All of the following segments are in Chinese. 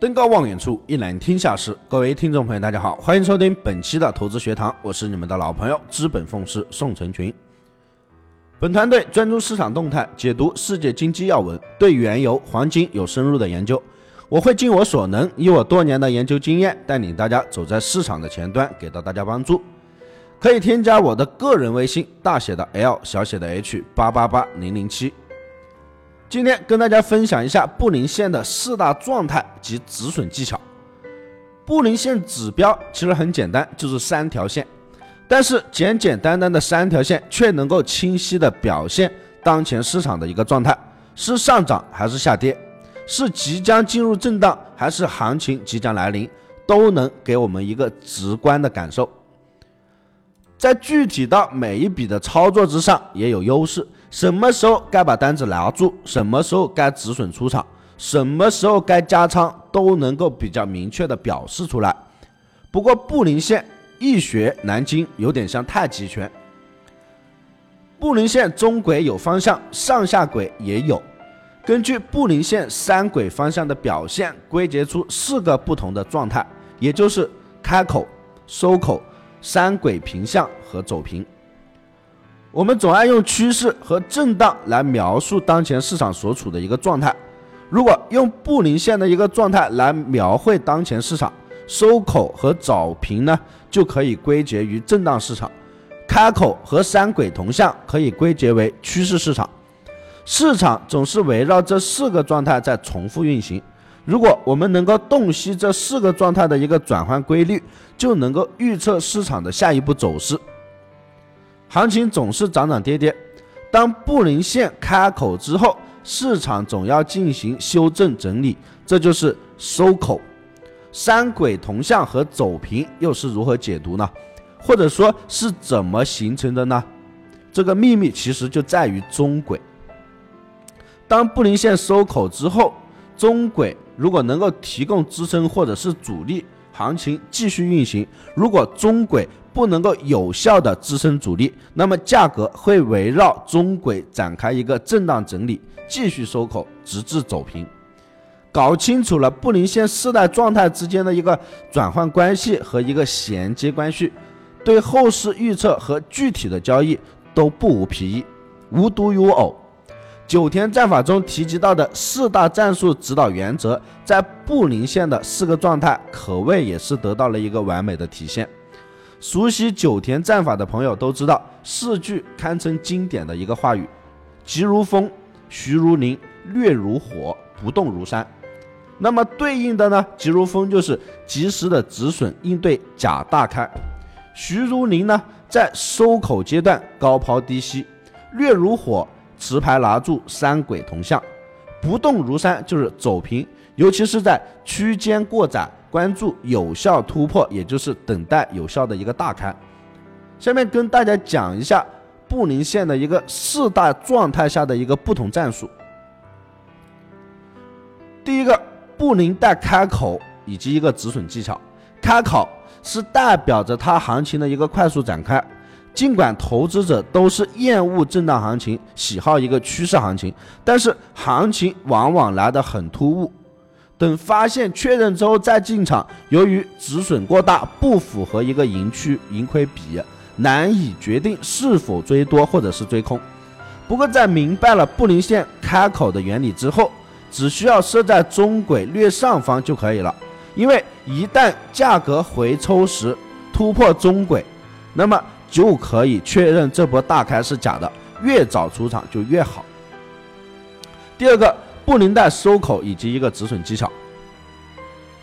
登高望远处，一览天下事。各位听众朋友，大家好，欢迎收听本期的投资学堂，我是你们的老朋友资本奉师宋成群。本团队专注市场动态，解读世界经济要闻，对原油、黄金有深入的研究。我会尽我所能，以我多年的研究经验，带领大家走在市场的前端，给到大家帮助。可以添加我的个人微信，大写的 L，小写的 H，八八八零零七。今天跟大家分享一下布林线的四大状态及止损技巧。布林线指标其实很简单，就是三条线，但是简简单单的三条线却能够清晰的表现当前市场的一个状态，是上涨还是下跌，是即将进入震荡还是行情即将来临，都能给我们一个直观的感受。在具体到每一笔的操作之上也有优势。什么时候该把单子拿住，什么时候该止损出场，什么时候该加仓，都能够比较明确的表示出来。不过布林线易学难精，有点像太极拳。布林线中轨有方向，上下轨也有。根据布林线三轨方向的表现，归结出四个不同的状态，也就是开口、收口、三轨平向和走平。我们总爱用趋势和震荡来描述当前市场所处的一个状态。如果用布林线的一个状态来描绘当前市场，收口和早平呢，就可以归结于震荡市场；开口和三轨同向可以归结为趋势市场。市场总是围绕这四个状态在重复运行。如果我们能够洞悉这四个状态的一个转换规律，就能够预测市场的下一步走势。行情总是涨涨跌跌，当布林线开口之后，市场总要进行修正整理，这就是收口。三轨同向和走平又是如何解读呢？或者说是怎么形成的呢？这个秘密其实就在于中轨。当布林线收口之后，中轨如果能够提供支撑或者是阻力，行情继续运行；如果中轨，不能够有效的支撑阻力，那么价格会围绕中轨展开一个震荡整理，继续收口，直至走平。搞清楚了布林线四代状态之间的一个转换关系和一个衔接关系，对后市预测和具体的交易都不无裨益。无独有偶，九田战法中提及到的四大战术指导原则，在布林线的四个状态可谓也是得到了一个完美的体现。熟悉九田战法的朋友都知道，四句堪称经典的一个话语：急如风，徐如林，略如火，不动如山。那么对应的呢，急如风就是及时的止损应对假大开；徐如林呢，在收口阶段高抛低吸；掠如火，持牌拿住三轨同向；不动如山就是走平，尤其是在区间过窄。关注有效突破，也就是等待有效的一个大开。下面跟大家讲一下布林线的一个四大状态下的一个不同战术。第一个，布林带开口以及一个止损技巧。开口是代表着它行情的一个快速展开。尽管投资者都是厌恶震荡行情，喜好一个趋势行情，但是行情往往来得很突兀。等发现确认之后再进场，由于止损过大，不符合一个盈区盈亏比，难以决定是否追多或者是追空。不过在明白了布林线开口的原理之后，只需要设在中轨略上方就可以了。因为一旦价格回抽时突破中轨，那么就可以确认这波大开是假的，越早出场就越好。第二个。布林带收口以及一个止损技巧。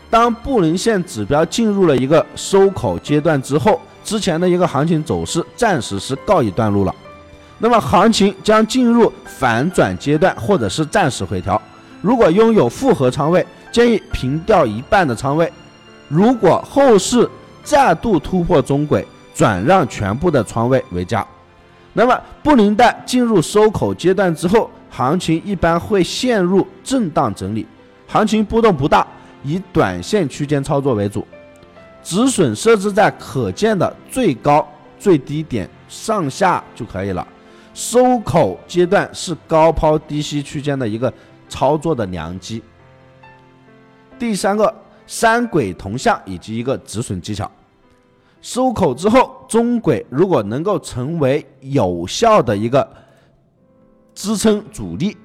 当布林线指标进入了一个收口阶段之后，之前的一个行情走势暂时是告一段落了。那么行情将进入反转阶段或者是暂时回调。如果拥有复合仓位，建议平掉一半的仓位。如果后市再度突破中轨，转让全部的仓位为佳。那么布林带进入收口阶段之后。行情一般会陷入震荡整理，行情波动不大，以短线区间操作为主，止损设置在可见的最高最低点上下就可以了。收口阶段是高抛低吸区间的一个操作的良机。第三个三轨同向以及一个止损技巧。收口之后，中轨如果能够成为有效的一个支撑阻力，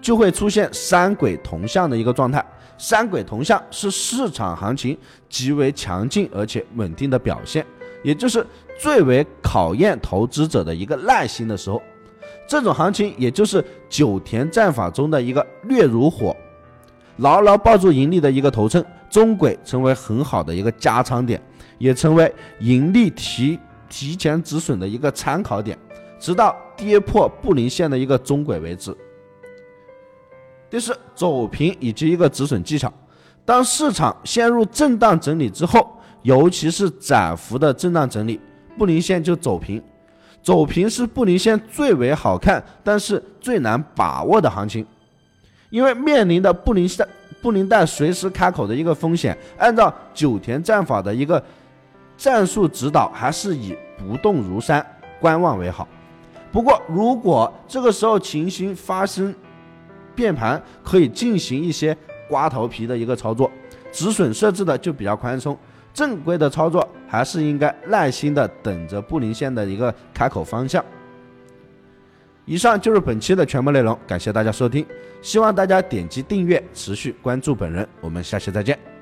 就会出现三轨同向的一个状态。三轨同向是市场行情极为强劲而且稳定的表现，也就是最为考验投资者的一个耐心的时候。这种行情也就是九田战法中的一个略如火，牢牢抱住盈利的一个头寸，中轨成为很好的一个加仓点，也成为盈利提提前止损的一个参考点，直到跌破布林线的一个中轨为止。第四，走平以及一个止损技巧。当市场陷入震荡整理之后，尤其是窄幅的震荡整理，布林线就走平。走平是布林线最为好看，但是最难把握的行情，因为面临的布林线布林带随时开口的一个风险。按照九田战法的一个战术指导，还是以不动如山、观望为好。不过，如果这个时候情形发生，变盘可以进行一些刮头皮的一个操作，止损设置的就比较宽松。正规的操作还是应该耐心的等着布林线的一个开口方向。以上就是本期的全部内容，感谢大家收听，希望大家点击订阅，持续关注本人。我们下期再见。